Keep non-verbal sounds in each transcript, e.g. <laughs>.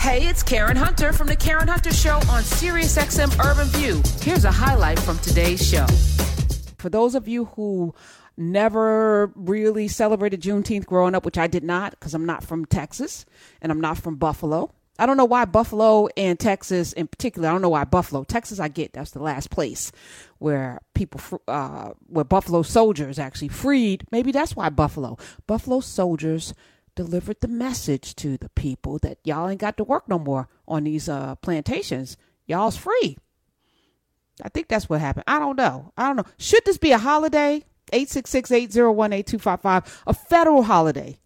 Hey, it's Karen Hunter from the Karen Hunter Show on SiriusXM Urban View. Here's a highlight from today's show. For those of you who never really celebrated Juneteenth growing up, which I did not because I'm not from Texas and I'm not from Buffalo. I don't know why Buffalo and Texas in particular. I don't know why Buffalo, Texas. I get that's the last place where people, uh, where Buffalo soldiers actually freed. Maybe that's why Buffalo, Buffalo soldiers delivered the message to the people that y'all ain't got to work no more on these uh, plantations. Y'all's free. I think that's what happened. I don't know. I don't know. Should this be a holiday? 866-801-8255. A federal holiday.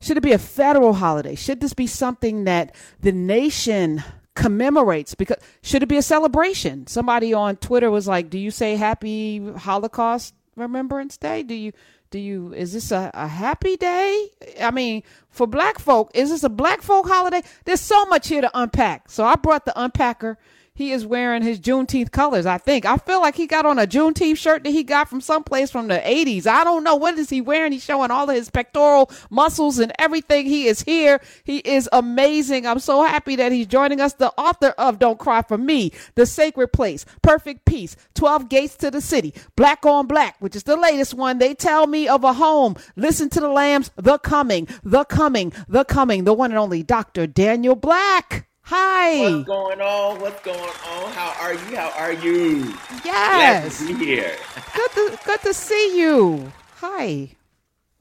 Should it be a federal holiday? Should this be something that the nation commemorates? Because should it be a celebration? Somebody on Twitter was like, "Do you say Happy Holocaust Remembrance Day? Do you do you is this a, a happy day? I mean for black folk is this a black folk holiday? There's so much here to unpack. So i brought the unpacker he is wearing his Juneteenth colors. I think I feel like he got on a Juneteenth shirt that he got from someplace from the 80s. I don't know what is he wearing. He's showing all of his pectoral muscles and everything. He is here. He is amazing. I'm so happy that he's joining us. The author of Don't Cry for Me, The Sacred Place, Perfect Peace, 12 Gates to the City, Black on Black, which is the latest one. They tell me of a home. Listen to the lambs. The coming, the coming, the coming. The one and only Dr. Daniel Black. Hi. What's going on? What's going on? How are you? How are you? Yes. Glad to be here. good to good to see you. Hi.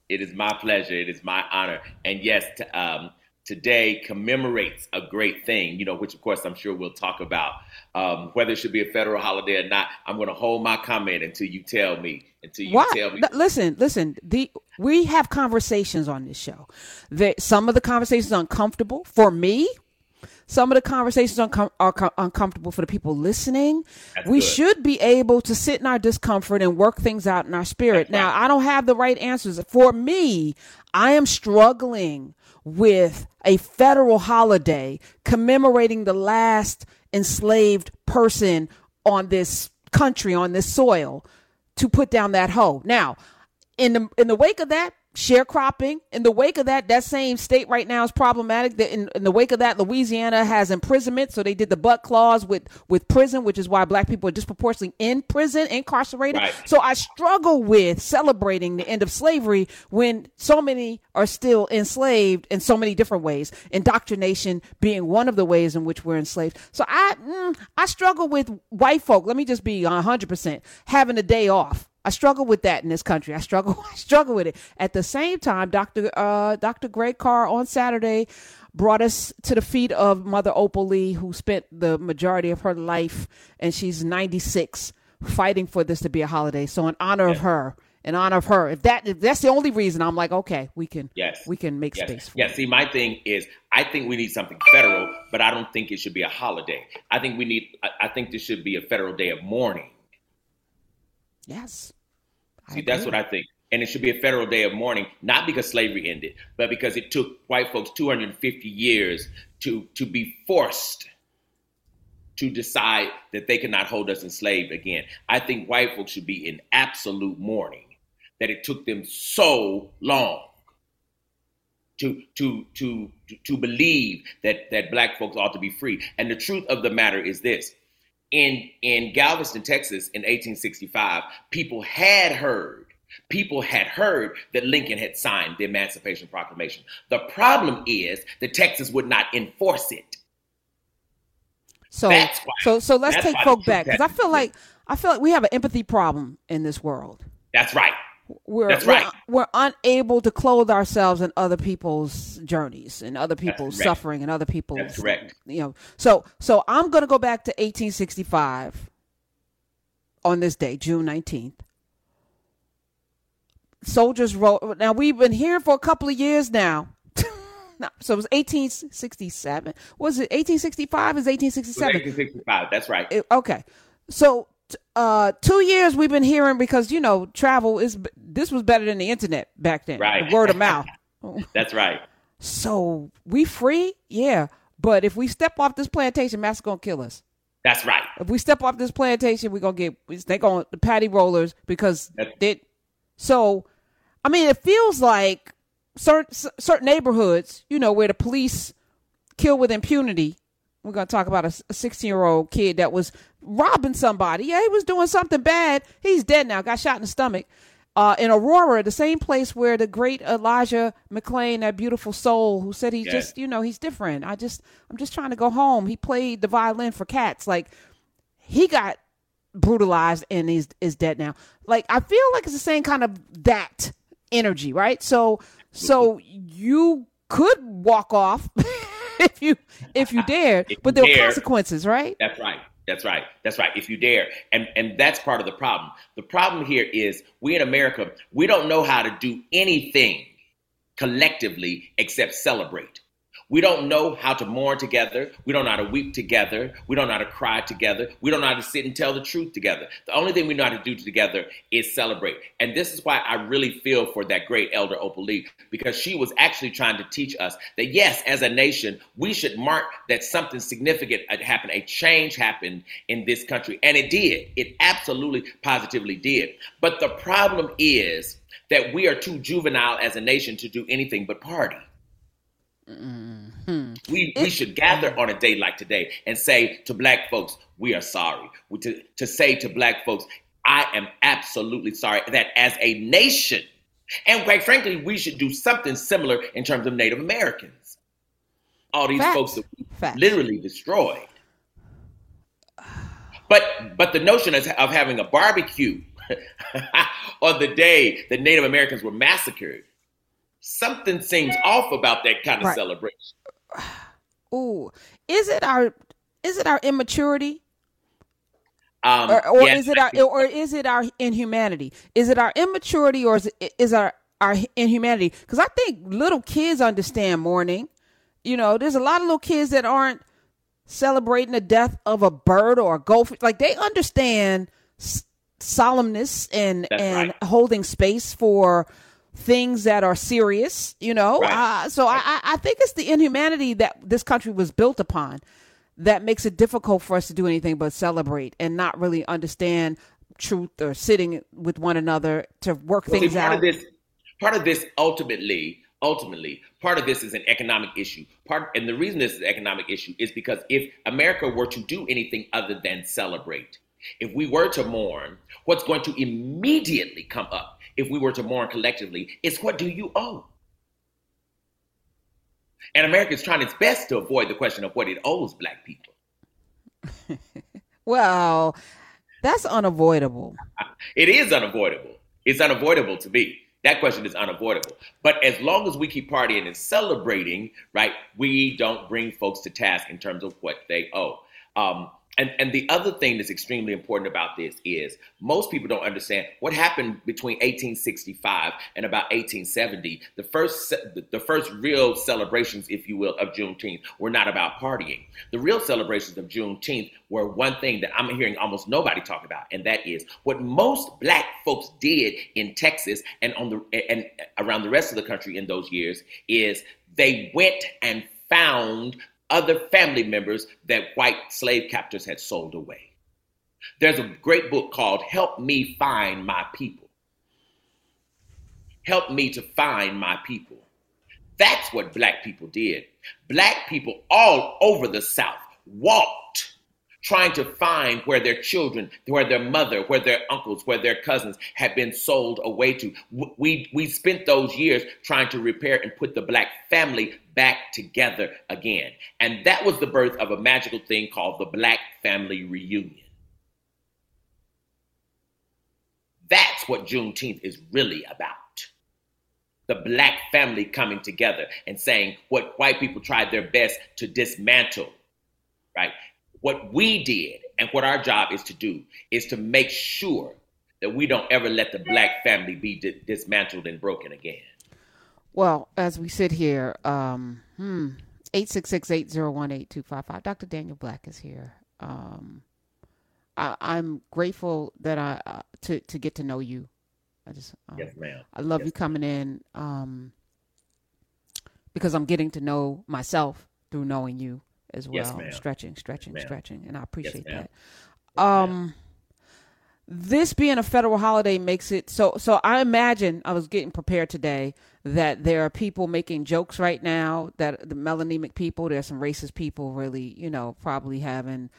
It is my pleasure. It is my honor. And yes, to, um, today commemorates a great thing, you know, which of course I'm sure we'll talk about. Um, whether it should be a federal holiday or not, I'm going to hold my comment until you tell me. Until you what? tell me. Listen, listen. The we have conversations on this show. That some of the conversations are uncomfortable for me some of the conversations are, are uncomfortable for the people listening. That's we good. should be able to sit in our discomfort and work things out in our spirit. That's now, right. I don't have the right answers. For me, I am struggling with a federal holiday commemorating the last enslaved person on this country, on this soil, to put down that hoe. Now, in the in the wake of that, sharecropping. In the wake of that, that same state right now is problematic. That in, in, the wake of that, Louisiana has imprisonment. So they did the but clause with with prison, which is why black people are disproportionately in prison, incarcerated. Right. So I struggle with celebrating the end of slavery when so many are still enslaved in so many different ways. Indoctrination being one of the ways in which we're enslaved. So I mm, I struggle with white folk. Let me just be hundred percent having a day off I struggle with that in this country. I struggle. <laughs> I struggle with it. At the same time, Dr. Uh, Dr. Greg Carr on Saturday brought us to the feet of Mother Opal Lee, who spent the majority of her life, and she's 96, fighting for this to be a holiday. So, in honor of her, in honor of her, if that if that's the only reason, I'm like, okay, we can, yes, we can make yes. space. For it. yeah. See, my thing is, I think we need something federal, but I don't think it should be a holiday. I think we need. I, I think this should be a federal day of mourning. Yes. See, that's what I think. And it should be a federal day of mourning, not because slavery ended, but because it took white folks 250 years to, to be forced to decide that they could not hold us enslaved again. I think white folks should be in absolute mourning that it took them so long to to to to believe that that black folks ought to be free. And the truth of the matter is this: in in Galveston, Texas, in 1865, people had heard people had heard that Lincoln had signed the Emancipation Proclamation. The problem is that Texas would not enforce it. So why, so so let's take folk back because I feel like I feel like we have an empathy problem in this world. That's right. We're, right. We're, we're, unable to clothe ourselves in other people's journeys and other people's suffering and other people's. That's correct. You know, so so I'm going to go back to 1865 on this day, June 19th. Soldiers wrote. Now we've been hearing for a couple of years now. <laughs> so it was 1867. Was it 1865? Is 1867? 1865. That's right. It, okay. So uh two years we've been hearing because you know travel is this was better than the internet back then. Right. Word of mouth. <laughs> <laughs> That's right. So we free? Yeah. But if we step off this plantation master gonna kill us. That's right. If we step off this plantation we're gonna get they going the paddy rollers because that's- they so i mean it feels like certain certain neighborhoods you know where the police kill with impunity. We're to talk about a 16 year old kid that was robbing somebody. Yeah, he was doing something bad. He's dead now. Got shot in the stomach. Uh, in Aurora, the same place where the great Elijah McClain, that beautiful soul, who said yeah. just, you know, he's different. I just, I'm just trying to go home. He played the violin for cats. Like, he got brutalized and he's is dead now. Like, I feel like it's the same kind of that energy, right? So, so you could walk off <laughs> if you if you dared, if but there dare, are consequences, right? That's right. That's right. That's right. If you dare. And and that's part of the problem. The problem here is we in America, we don't know how to do anything collectively except celebrate. We don't know how to mourn together. We don't know how to weep together. We don't know how to cry together. We don't know how to sit and tell the truth together. The only thing we know how to do together is celebrate. And this is why I really feel for that great elder Opal Lee, because she was actually trying to teach us that yes, as a nation, we should mark that something significant happened, a change happened in this country. And it did. It absolutely positively did. But the problem is that we are too juvenile as a nation to do anything but party. Mm-hmm. We, we should gather on a day like today and say to black folks, we are sorry. To, to say to black folks, I am absolutely sorry that as a nation, and quite frankly, we should do something similar in terms of Native Americans. All these Facts. folks that literally destroyed. But but the notion of, of having a barbecue <laughs> on the day that Native Americans were massacred something seems off about that kind of right. celebration. <sighs> Ooh, is it our is it our immaturity? Um, or, or yes, is it our or is it our inhumanity? Is it our immaturity or is it is our our inhumanity? Because I think little kids understand mourning. You know, there's a lot of little kids that aren't celebrating the death of a bird or a goldfish. Like they understand solemnness and That's and right. holding space for things that are serious, you know. Right. Uh, so right. I, I think it's the inhumanity that this country was built upon that makes it difficult for us to do anything but celebrate and not really understand truth or sitting with one another to work well, things see, part out. Of this, part of this ultimately, ultimately, part of this is an economic issue. Part, and the reason this is an economic issue is because if America were to do anything other than celebrate, if we were to mourn, what's going to immediately come up if we were to mourn collectively is what do you owe? And America is trying its best to avoid the question of what it owes black people. <laughs> well, that's unavoidable. It is unavoidable. It's unavoidable to me. That question is unavoidable. But as long as we keep partying and celebrating, right, we don't bring folks to task in terms of what they owe. Um, and, and the other thing that's extremely important about this is most people don't understand what happened between 1865 and about 1870. The first the first real celebrations, if you will, of Juneteenth were not about partying. The real celebrations of Juneteenth were one thing that I'm hearing almost nobody talk about, and that is what most black folks did in Texas and on the and around the rest of the country in those years is they went and found other family members that white slave captors had sold away. There's a great book called Help Me Find My People. Help me to find my people. That's what black people did. Black people all over the South walked trying to find where their children, where their mother, where their uncles, where their cousins had been sold away to. We, we spent those years trying to repair and put the black family back together again. And that was the birth of a magical thing called the Black Family Reunion. That's what Juneteenth is really about. The black family coming together and saying what white people tried their best to dismantle, right? What we did and what our job is to do is to make sure that we don't ever let the black family be di- dismantled and broken again. Well, as we sit here, um, hmm, 866-801-8255. Dr. Daniel Black is here. Um, I, am grateful that I uh, to to get to know you. I just um, yes, ma'am. I love yes, you coming in um, because I'm getting to know myself through knowing you as well. Yes, stretching, stretching, yes, stretching, and I appreciate yes, that. Um, this being a federal holiday makes it so so i imagine i was getting prepared today that there are people making jokes right now that the melanemic people there's some racist people really you know probably having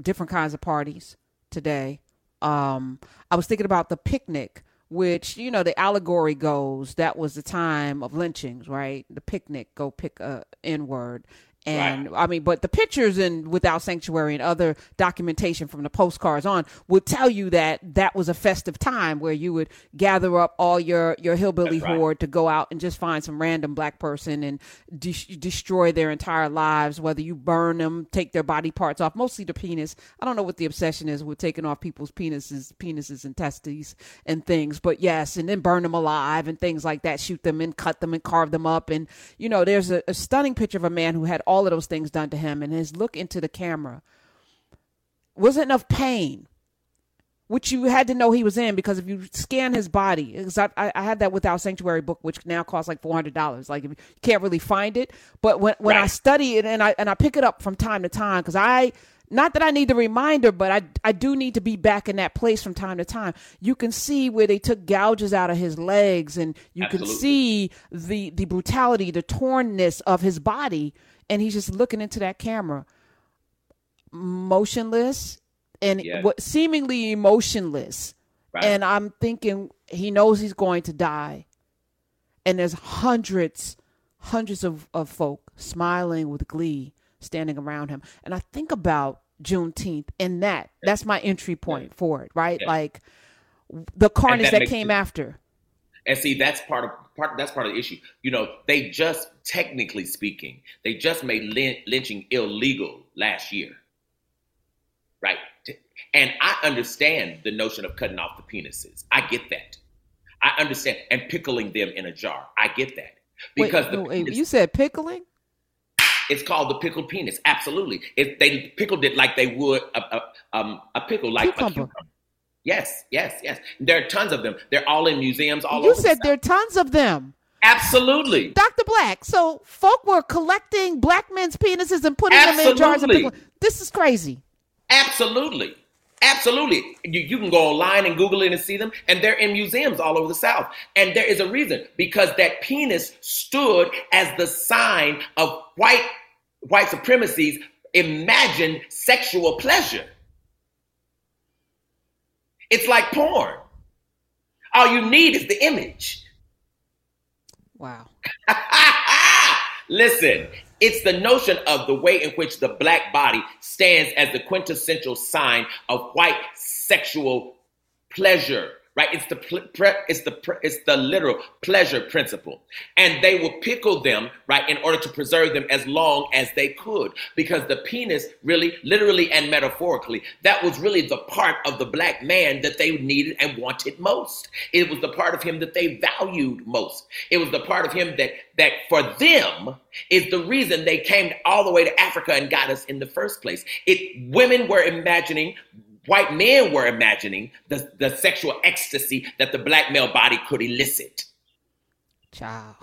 different kinds of parties today. Um i was thinking about the picnic which you know the allegory goes that was the time of lynchings right? The picnic go pick a n word and right. I mean, but the pictures in Without Sanctuary and other documentation from the postcards on would tell you that that was a festive time where you would gather up all your your hillbilly That's horde right. to go out and just find some random black person and de- destroy their entire lives. Whether you burn them, take their body parts off, mostly the penis. I don't know what the obsession is with taking off people's penises, penises and testes and things, but yes, and then burn them alive and things like that. Shoot them and cut them and carve them up. And you know, there's a, a stunning picture of a man who had all of those things done to him, and his look into the camera wasn't enough pain, which you had to know he was in because if you scan his body, because I, I had that without sanctuary book, which now costs like four hundred dollars. Like you can't really find it, but when when right. I study it and I and I pick it up from time to time because I not that I need the reminder, but I I do need to be back in that place from time to time. You can see where they took gouges out of his legs, and you Absolutely. can see the the brutality, the tornness of his body and he's just looking into that camera, motionless and what seemingly emotionless. Right. And I'm thinking he knows he's going to die. And there's hundreds, hundreds of, of folk smiling with glee standing around him. And I think about Juneteenth and that. That's my entry point yeah. for it, right? Yeah. Like the carnage that, that came after. And see, that's part of part. That's part of the issue. You know, they just technically speaking, they just made lynching illegal last year, right? And I understand the notion of cutting off the penises. I get that. I understand and pickling them in a jar. I get that because wait, the wait, penis, you said pickling. It's called the pickled penis. Absolutely, if they pickled it like they would a, a, um, a pickle, like cucumber. a cucumber. Yes, yes, yes. There are tons of them. They're all in museums all you over. You said the there are tons of them. Absolutely. Dr. Black, so folk were collecting black men's penises and putting Absolutely. them in jars of pickle. This is crazy. Absolutely. Absolutely. You, you can go online and Google it and see them, and they're in museums all over the South. And there is a reason because that penis stood as the sign of white white supremacy's imagined sexual pleasure. It's like porn. All you need is the image. Wow. <laughs> Listen, it's the notion of the way in which the black body stands as the quintessential sign of white sexual pleasure right? It's the it's the it's the literal pleasure principle, and they will pickle them right in order to preserve them as long as they could, because the penis really, literally and metaphorically, that was really the part of the black man that they needed and wanted most. It was the part of him that they valued most. It was the part of him that that for them is the reason they came all the way to Africa and got us in the first place. It women were imagining white men were imagining the, the sexual ecstasy that the black male body could elicit. Ciao.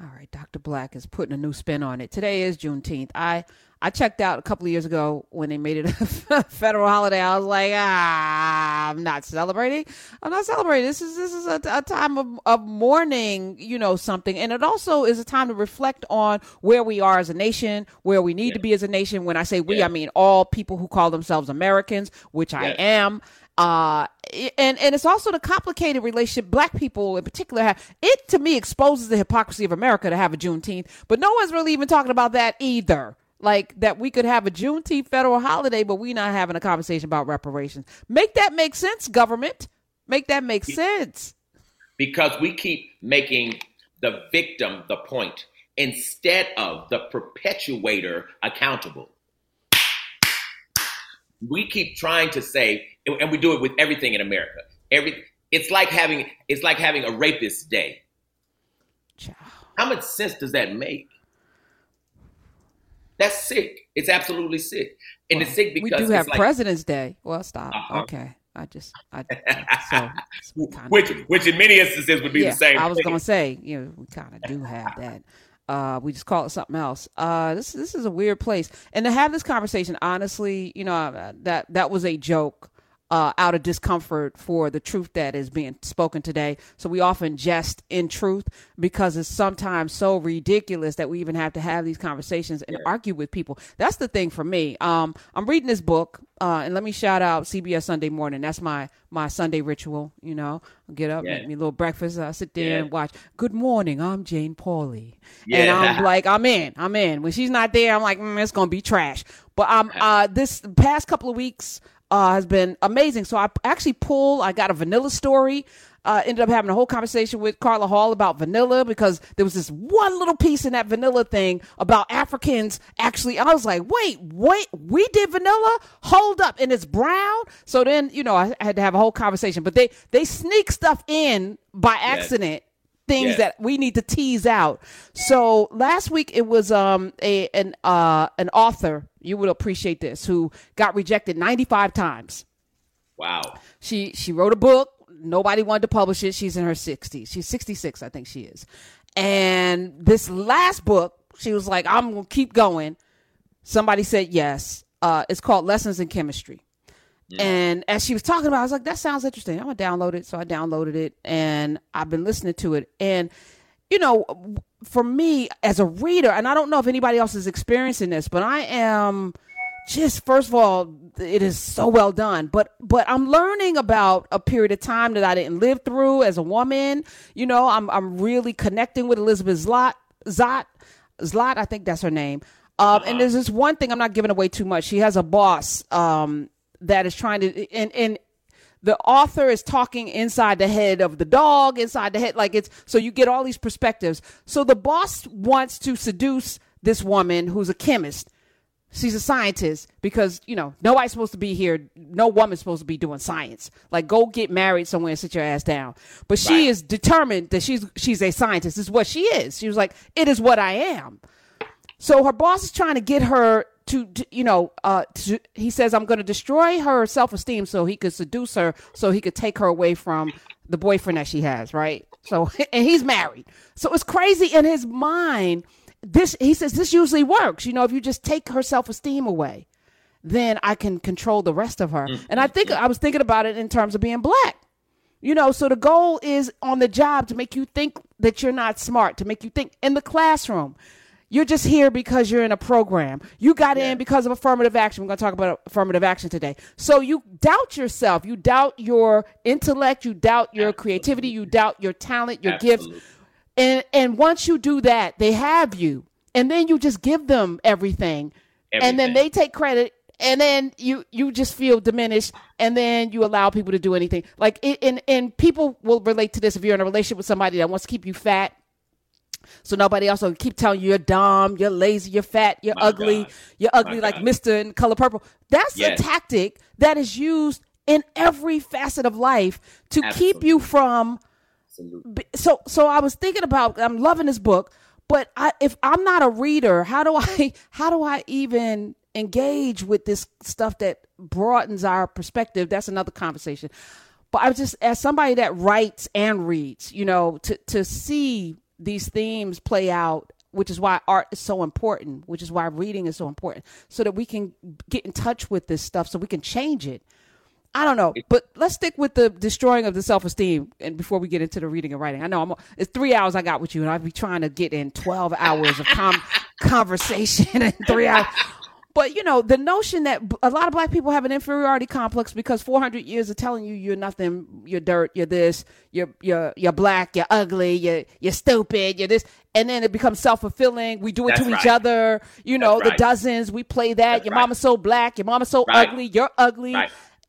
All right, Dr. Black is putting a new spin on it. Today is Juneteenth. I I checked out a couple of years ago when they made it <laughs> a federal holiday. I was like, ah, I'm not celebrating. I'm not celebrating. This is this is a, a time of, of mourning, you know, something, and it also is a time to reflect on where we are as a nation, where we need yeah. to be as a nation. When I say we, yeah. I mean all people who call themselves Americans, which yeah. I am. Uh, and and it's also the complicated relationship black people in particular have. It to me exposes the hypocrisy of America to have a Juneteenth, but no one's really even talking about that either like that we could have a Juneteenth federal holiday, but we not having a conversation about reparations. Make that make sense, government. Make that make sense. Because we keep making the victim the point instead of the perpetuator accountable. We keep trying to say, and we do it with everything in America. Every it's like having it's like having a rapist day. How much sense does that make? That's sick. It's absolutely sick, and well, it's sick because we do have like, President's Day. Well, stop. Uh-huh. Okay, I just I so which which in many instances would be yeah, the same. I was gonna say you know we kind of do have that. Uh, we just call it something else. Uh, this this is a weird place, and to have this conversation, honestly, you know uh, that that was a joke uh, out of discomfort for the truth that is being spoken today. So we often jest in truth because it's sometimes so ridiculous that we even have to have these conversations and yeah. argue with people. That's the thing for me. Um, I'm reading this book, uh, and let me shout out CBS Sunday Morning. That's my my Sunday ritual. You know, I get up, yeah. make me a little breakfast. I sit there yeah. and watch. Good morning, I'm Jane Pauley, and I'm like, I'm in, <laughs> I'm in. When she's not there, I'm like, mm, it's gonna be trash. But um, uh, this past couple of weeks, uh, has been amazing. So I actually pulled, I got a vanilla story. Uh, ended up having a whole conversation with Carla Hall about vanilla because there was this one little piece in that vanilla thing about Africans actually. I was like, wait, wait, we did vanilla? Hold up, and it's brown. So then, you know, I had to have a whole conversation. But they they sneak stuff in by accident. Yes things yes. that we need to tease out. So last week it was um a an uh an author you would appreciate this who got rejected 95 times. Wow. She she wrote a book, nobody wanted to publish it. She's in her 60s. She's 66 I think she is. And this last book, she was like I'm going to keep going. Somebody said yes. Uh it's called Lessons in Chemistry. And as she was talking about, I was like, that sounds interesting. I'm gonna download it. So I downloaded it and I've been listening to it. And, you know, for me as a reader, and I don't know if anybody else is experiencing this, but I am just first of all, it is so well done. But but I'm learning about a period of time that I didn't live through as a woman. You know, I'm I'm really connecting with Elizabeth Zlot Zott Zlot, I think that's her name. Um, uh-huh. And there's this one thing I'm not giving away too much. She has a boss um, that is trying to and and the author is talking inside the head of the dog, inside the head, like it's so you get all these perspectives. So the boss wants to seduce this woman who's a chemist. She's a scientist because, you know, nobody's supposed to be here. No woman's supposed to be doing science. Like, go get married somewhere and sit your ass down. But she right. is determined that she's she's a scientist. This is what she is. She was like, it is what I am. So her boss is trying to get her to, to you know, uh, to, he says, I'm going to destroy her self esteem so he could seduce her, so he could take her away from the boyfriend that she has, right? So, <laughs> and he's married. So it's crazy in his mind. This, he says, this usually works. You know, if you just take her self esteem away, then I can control the rest of her. And I think I was thinking about it in terms of being black. You know, so the goal is on the job to make you think that you're not smart, to make you think in the classroom you're just here because you're in a program. You got yeah. in because of affirmative action. We're going to talk about affirmative action today. So you doubt yourself. You doubt your intellect. You doubt your Absolutely. creativity. You doubt your talent, your Absolutely. gifts. And and once you do that, they have you. And then you just give them everything. everything. And then they take credit and then you you just feel diminished and then you allow people to do anything like it, and and people will relate to this if you're in a relationship with somebody that wants to keep you fat so nobody else will keep telling you you're dumb, you're lazy, you're fat, you're My ugly, God. you're ugly My like God. Mister in color purple. That's yes. a tactic that is used in every facet of life to Absolutely. keep you from. Absolutely. So so I was thinking about. I'm loving this book, but I, if I'm not a reader, how do I <laughs> how do I even engage with this stuff that broadens our perspective? That's another conversation. But I was just as somebody that writes and reads, you know, to to see these themes play out which is why art is so important, which is why reading is so important, so that we can get in touch with this stuff so we can change it. I don't know, but let's stick with the destroying of the self esteem and before we get into the reading and writing. I know I'm it's three hours I got with you, and I'd be trying to get in twelve hours of com- <laughs> conversation in three hours. But you know, the notion that a lot of black people have an inferiority complex because 400 years of telling you you're nothing, you're dirt, you're this, you're you're you're black, you're ugly, you're you're stupid, you're this, and then it becomes self fulfilling. We do it That's to right. each other. You know, the dozens we play that. That's your right. mama's so black, your mama's so ugly, you're ugly.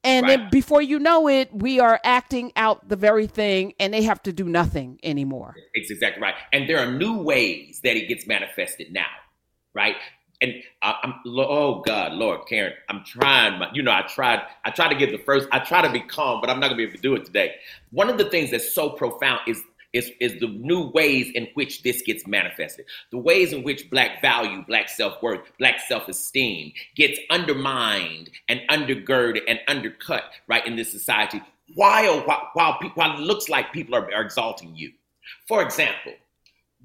And then before you know it, we are acting out the very thing, and they have to do nothing anymore. It's exactly right. And there are new ways that it gets manifested now, right? And I, am oh God, Lord, Karen, I'm trying. My, you know, I tried. I tried to give the first. I try to be calm, but I'm not gonna be able to do it today. One of the things that's so profound is is is the new ways in which this gets manifested. The ways in which black value, black self worth, black self esteem gets undermined and undergirded and undercut right in this society. While while while, while it looks like people are, are exalting you. For example,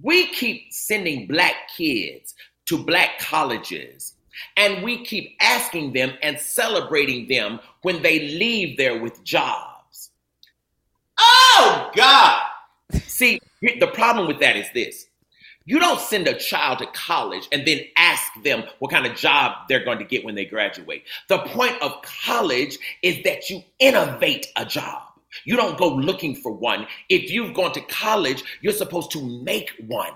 we keep sending black kids to black colleges And we keep asking them and celebrating them when they leave there with jobs. Oh, God. See, the problem with that is this you don't send a child to college and then ask them what kind of job they're going to get when they graduate. The point of college is that you innovate a job. You don't go looking for one. If you've gone to college, you're supposed to make one.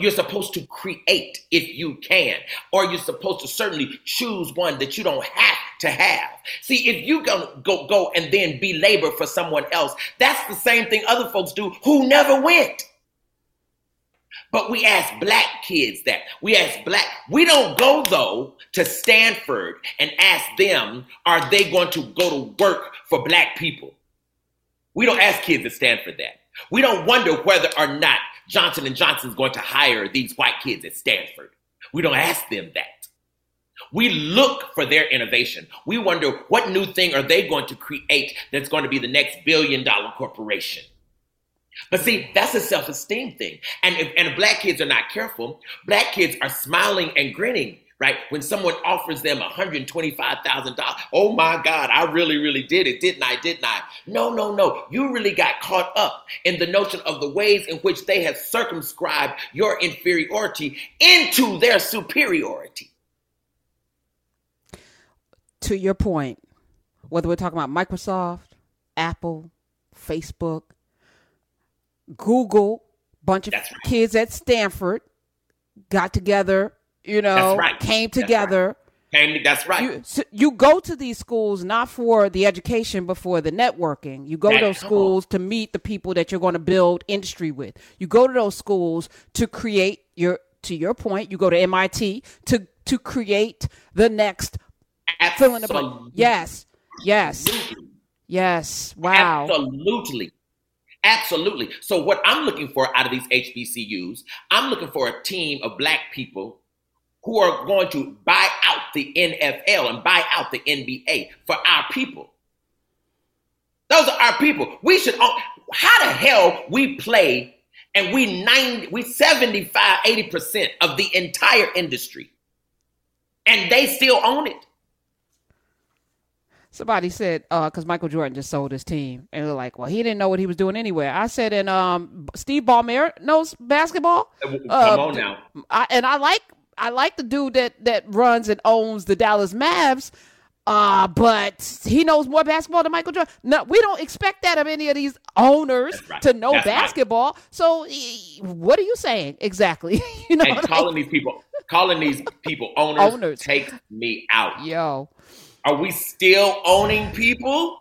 You're supposed to create if you can, or you're supposed to certainly choose one that you don't have to have. See, if you go go go and then be labor for someone else, that's the same thing other folks do who never went. But we ask black kids that. We ask black, we don't go though to Stanford and ask them, are they going to go to work for black people? We don't ask kids at Stanford that. We don't wonder whether or not Johnson and Johnson is going to hire these white kids at Stanford. We don't ask them that. We look for their innovation. We wonder what new thing are they going to create that's going to be the next billion dollar corporation. But see, that's a self esteem thing. And if, and black kids are not careful, black kids are smiling and grinning, right? When someone offers them $125,000, oh my God, I really, really did it, didn't I? Didn't I? No, no, no. You really got caught up in the notion of the ways in which they have circumscribed your inferiority into their superiority. To your point, whether we're talking about Microsoft, Apple, Facebook, Google, bunch of right. kids at Stanford got together, you know, right. came together. That's right. Came, that's right. You, so you, go to these schools not for the education, but for the networking. You go to those schools to meet the people that you're going to build industry with. You go to those schools to create your, to your point, you go to MIT to to create the next fill in the blank. Yes, yes, yes. Wow. Absolutely. Absolutely. So, what I'm looking for out of these HBCUs, I'm looking for a team of black people who are going to buy out the NFL and buy out the NBA for our people. Those are our people. We should own. How the hell we play and we 90, we 75, 80% of the entire industry and they still own it. Somebody said, uh, because uh, Michael Jordan just sold his team, and they're like, "Well, he didn't know what he was doing anywhere." I said, "And um, Steve Ballmer knows basketball." Come uh, on now. I, and I like I like the dude that that runs and owns the Dallas Mavs. Uh, but he knows more basketball than Michael Jordan. No, we don't expect that of any of these owners right. to know That's basketball. Right. So, what are you saying exactly? <laughs> you know, and calling these people, calling these people <laughs> owners, owners, takes me out. Yo, are we still owning people?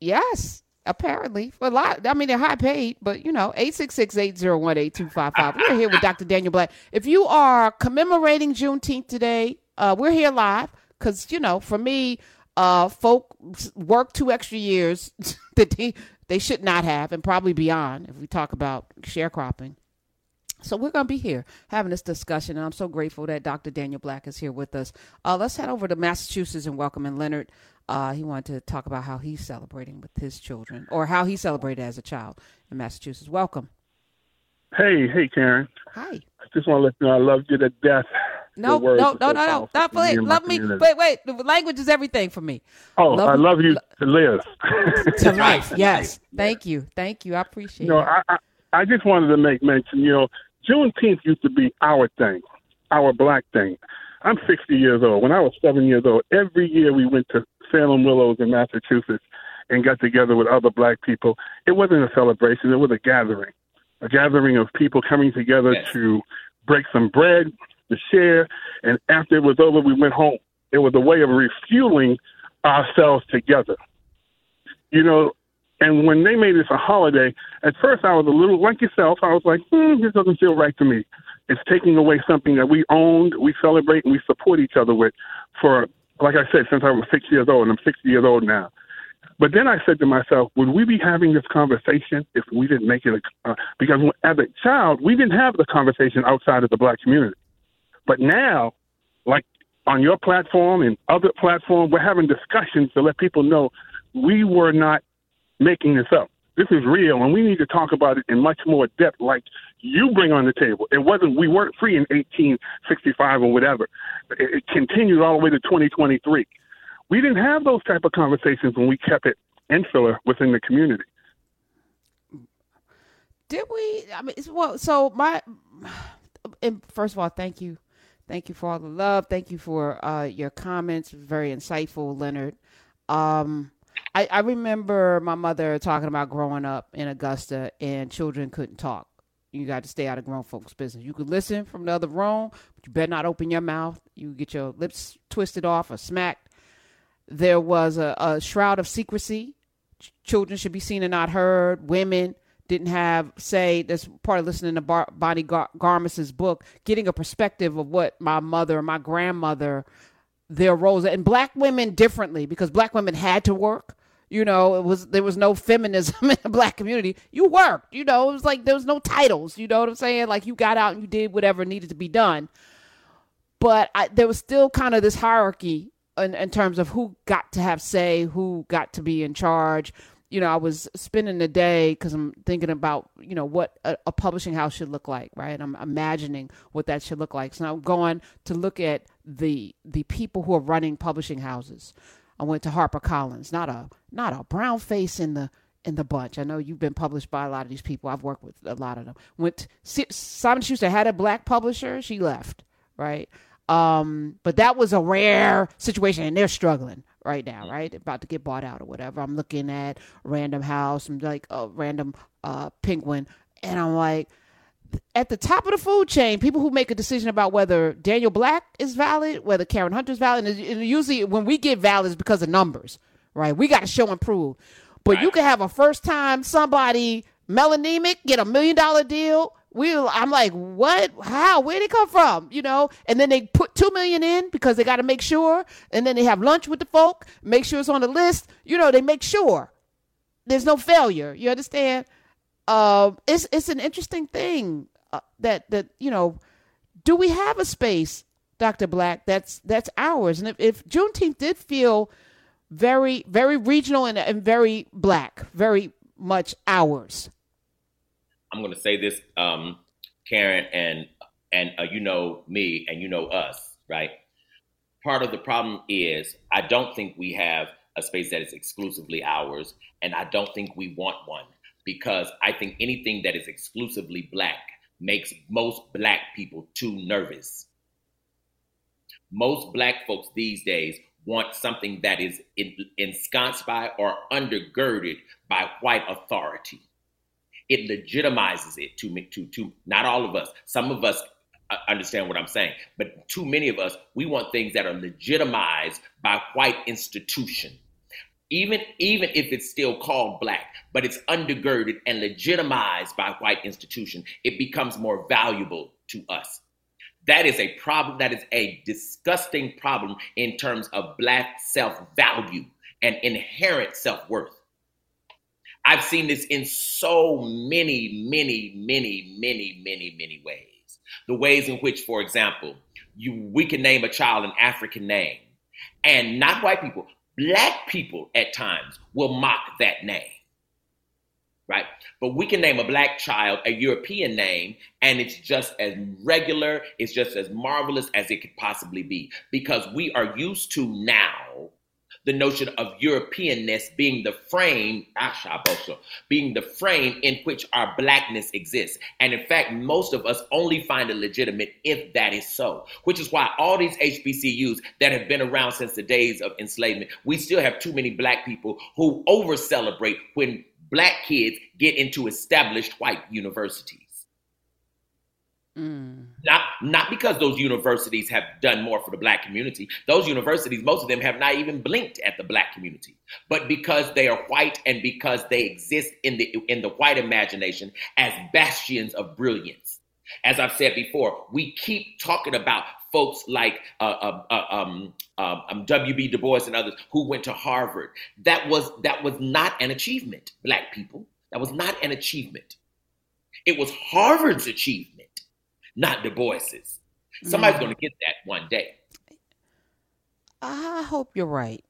Yes, apparently. For a lot. I mean, they're high paid, but you know, 866-801-8255. We're here with Dr. Daniel Black. If you are commemorating Juneteenth today, uh, we're here live because, you know, for me, uh, folk work two extra years <laughs> that they, they should not have and probably beyond if we talk about sharecropping. So we're going to be here having this discussion, and I'm so grateful that Dr. Daniel Black is here with us. Uh, let's head over to Massachusetts and welcome in Leonard. Uh, he wanted to talk about how he's celebrating with his children, or how he celebrated as a child in Massachusetts. Welcome. Hey, hey, Karen. Hi. I just want to let you know I love you to death. No, no, no, no, no, not for it. Love me. Wait, wait. The language is everything for me. Oh, love I love you to live. <laughs> to life, yes. Thank you. Thank you. I appreciate you know, it. I, I, I just wanted to make mention, you know, Juneteenth used to be our thing, our black thing. I'm 60 years old. When I was seven years old, every year we went to Salem Willows in Massachusetts and got together with other black people. It wasn't a celebration, it was a gathering, a gathering of people coming together yes. to break some bread, to share, and after it was over, we went home. It was a way of refueling ourselves together. You know, and when they made this a holiday, at first I was a little like yourself. I was like, hmm, this doesn't feel right to me. It's taking away something that we owned, we celebrate, and we support each other with for, like I said, since I was six years old, and I'm 60 years old now. But then I said to myself, would we be having this conversation if we didn't make it a, uh, because as a child, we didn't have the conversation outside of the black community. But now, like on your platform and other platforms, we're having discussions to let people know we were not making this up. This is real, and we need to talk about it in much more depth, like you bring on the table. It wasn't we weren't free in 1865 or whatever. It, it continued all the way to 2023. We didn't have those type of conversations when we kept it insular within the community. Did we? I mean, well, so my. First of all, thank you, thank you for all the love. Thank you for uh, your comments. Very insightful, Leonard. Um, I, I remember my mother talking about growing up in Augusta and children couldn't talk. You got to stay out of grown folks' business. You could listen from the other room, but you better not open your mouth. You get your lips twisted off or smacked. There was a, a shroud of secrecy. Ch- children should be seen and not heard. Women didn't have say. That's part of listening to Bar- Bonnie Gar- Garmus's book, getting a perspective of what my mother, my grandmother, their roles, and black women differently because black women had to work you know it was there was no feminism <laughs> in the black community. You worked you know it was like there was no titles you know what i'm saying? Like you got out and you did whatever needed to be done. But I, there was still kind of this hierarchy in, in terms of who got to have say who got to be in charge. You know i was spending the day because i'm thinking about you know what a, a publishing house should look like right? I'm imagining what that should look like. So i'm going to look at the the people who are running publishing houses I went to HarperCollins, not a not a brown face in the in the bunch. I know you've been published by a lot of these people. I've worked with a lot of them. Went to, Simon Schuster had a black publisher. She left, right? Um, but that was a rare situation, and they're struggling right now, right? About to get bought out or whatever. I'm looking at Random House, I'm like a random uh, Penguin, and I'm like, at the top of the food chain, people who make a decision about whether Daniel Black is valid, whether Karen Hunter is valid, and usually when we get valid is because of numbers, right? We got to show and prove. But right. you can have a first time somebody melanemic get a million dollar deal. We, I'm like, what? How? Where did it come from? You know? And then they put two million in because they got to make sure. And then they have lunch with the folk, make sure it's on the list. You know, they make sure there's no failure. You understand? Uh, it's it's an interesting thing uh, that that you know, do we have a space, Doctor Black? That's that's ours. And if, if Juneteenth did feel very very regional and, and very black, very much ours. I'm going to say this, um, Karen, and and uh, you know me, and you know us, right? Part of the problem is I don't think we have a space that is exclusively ours, and I don't think we want one because I think anything that is exclusively black makes most black people too nervous. Most black folks these days want something that is ensconced by or undergirded by white authority. It legitimizes it to to to not all of us. Some of us uh, understand what I'm saying, but too many of us we want things that are legitimized by white institution even even if it's still called black, but it's undergirded and legitimized by white institution, it becomes more valuable to us. That is a problem. That is a disgusting problem in terms of black self-value and inherent self-worth. I've seen this in so many, many, many, many, many, many ways. The ways in which, for example, you we can name a child an African name, and not white people, Black people at times will mock that name, right? But we can name a black child a European name, and it's just as regular, it's just as marvelous as it could possibly be because we are used to now the notion of Europeanness being the frame, ah, being the frame in which our blackness exists. And in fact, most of us only find it legitimate if that is so, which is why all these HBCUs that have been around since the days of enslavement, we still have too many black people who over celebrate when black kids get into established white universities. Mm. Not not because those universities have done more for the black community. Those universities, most of them have not even blinked at the black community, but because they are white and because they exist in the in the white imagination as bastions of brilliance. As I've said before, we keep talking about folks like uh, uh, uh, um, um, um W.B. Du Bois and others who went to Harvard. That was that was not an achievement, black people. That was not an achievement. It was Harvard's achievement not Du Bois's. Somebody's mm. going to get that one day. I hope you're right.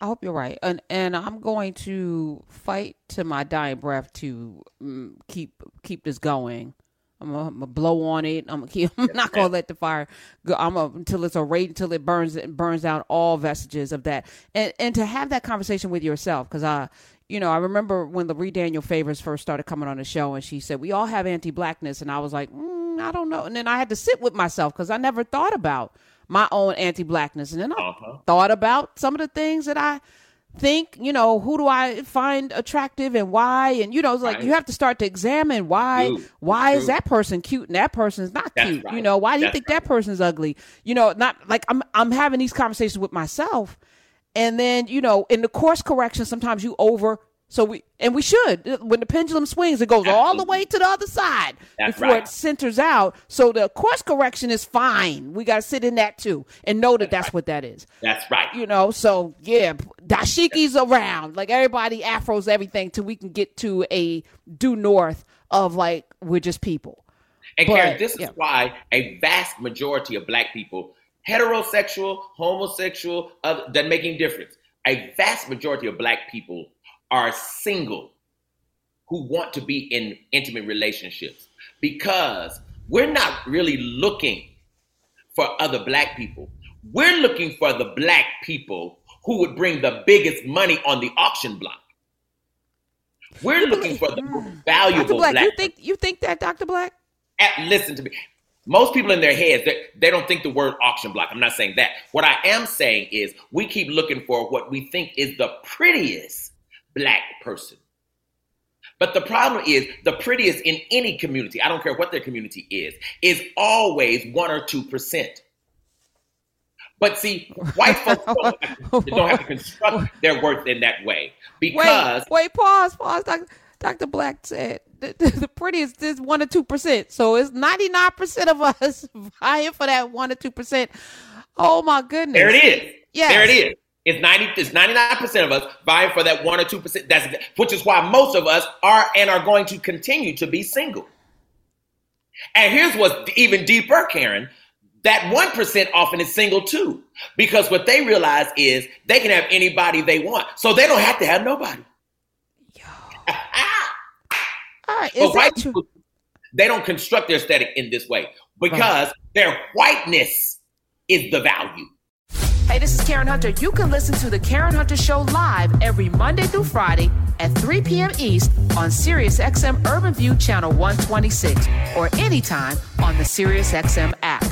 I hope you're right, and and I'm going to fight to my dying breath to mm, keep keep this going. I'm gonna, blow on it. <laughs> I'm gonna keep, I'm not gonna let the fire go. I'm gonna, until it's a rate until it burns it burns down all vestiges of that. And and to have that conversation with yourself because I you know I remember when Lurie Daniel Favors first started coming on the show and she said we all have anti-blackness and I was like mm, I don't know and then I had to sit with myself because I never thought about my own anti-blackness and then I uh-huh. thought about some of the things that I think, you know, who do I find attractive and why? And you know, it's like right. you have to start to examine why why is that person cute and that person's not That's cute? Right. You know, why do you think right. that person's ugly? You know, not like I'm I'm having these conversations with myself. And then, you know, in the course correction, sometimes you over so we and we should when the pendulum swings, it goes Absolutely. all the way to the other side That's before right. it centers out. So the course correction is fine. We got to sit in that too and know that that's, that's right. what that is. That's right. You know, so yeah, dashiki's around like everybody afros everything till we can get to a due north of like we're just people. And but, Karen, this is yeah. why a vast majority of black people, heterosexual, homosexual, uh, that making difference. A vast majority of black people are single who want to be in intimate relationships because we're not really looking for other black people. We're looking for the black people who would bring the biggest money on the auction block. We're looking for the most valuable Dr. Black. black. You think you think that, Dr. Black? At, listen to me. Most people in their heads, they, they don't think the word auction block. I'm not saying that. What I am saying is we keep looking for what we think is the prettiest black person. But the problem is the prettiest in any community, I don't care what their community is, is always one or two percent. But see, <laughs> white folks don't have, to, don't have, to, construct their worth in that way because wait, wait, pause, pause. Dr. Dr. Black said the, the, prettiest is one or two percent, so it's ninety nine percent of us <laughs> vying for that one or two percent. Oh my goodness! There it is. Yeah, there it is. It's 90, it's 99% of us vying for that 1 or 2%. That's which is why most of us are and are going to continue to be single. And here's what's even deeper, Karen. That 1% often is single too. Because what they realize is they can have anybody they want. So they don't have to have nobody. Yo. <laughs> All right, but white people, they don't construct their aesthetic in this way because right. their whiteness is the value. Hey, this is Karen Hunter. You can listen to The Karen Hunter Show live every Monday through Friday at 3 p.m. East on SiriusXM Urban View Channel 126 or anytime on the SiriusXM app.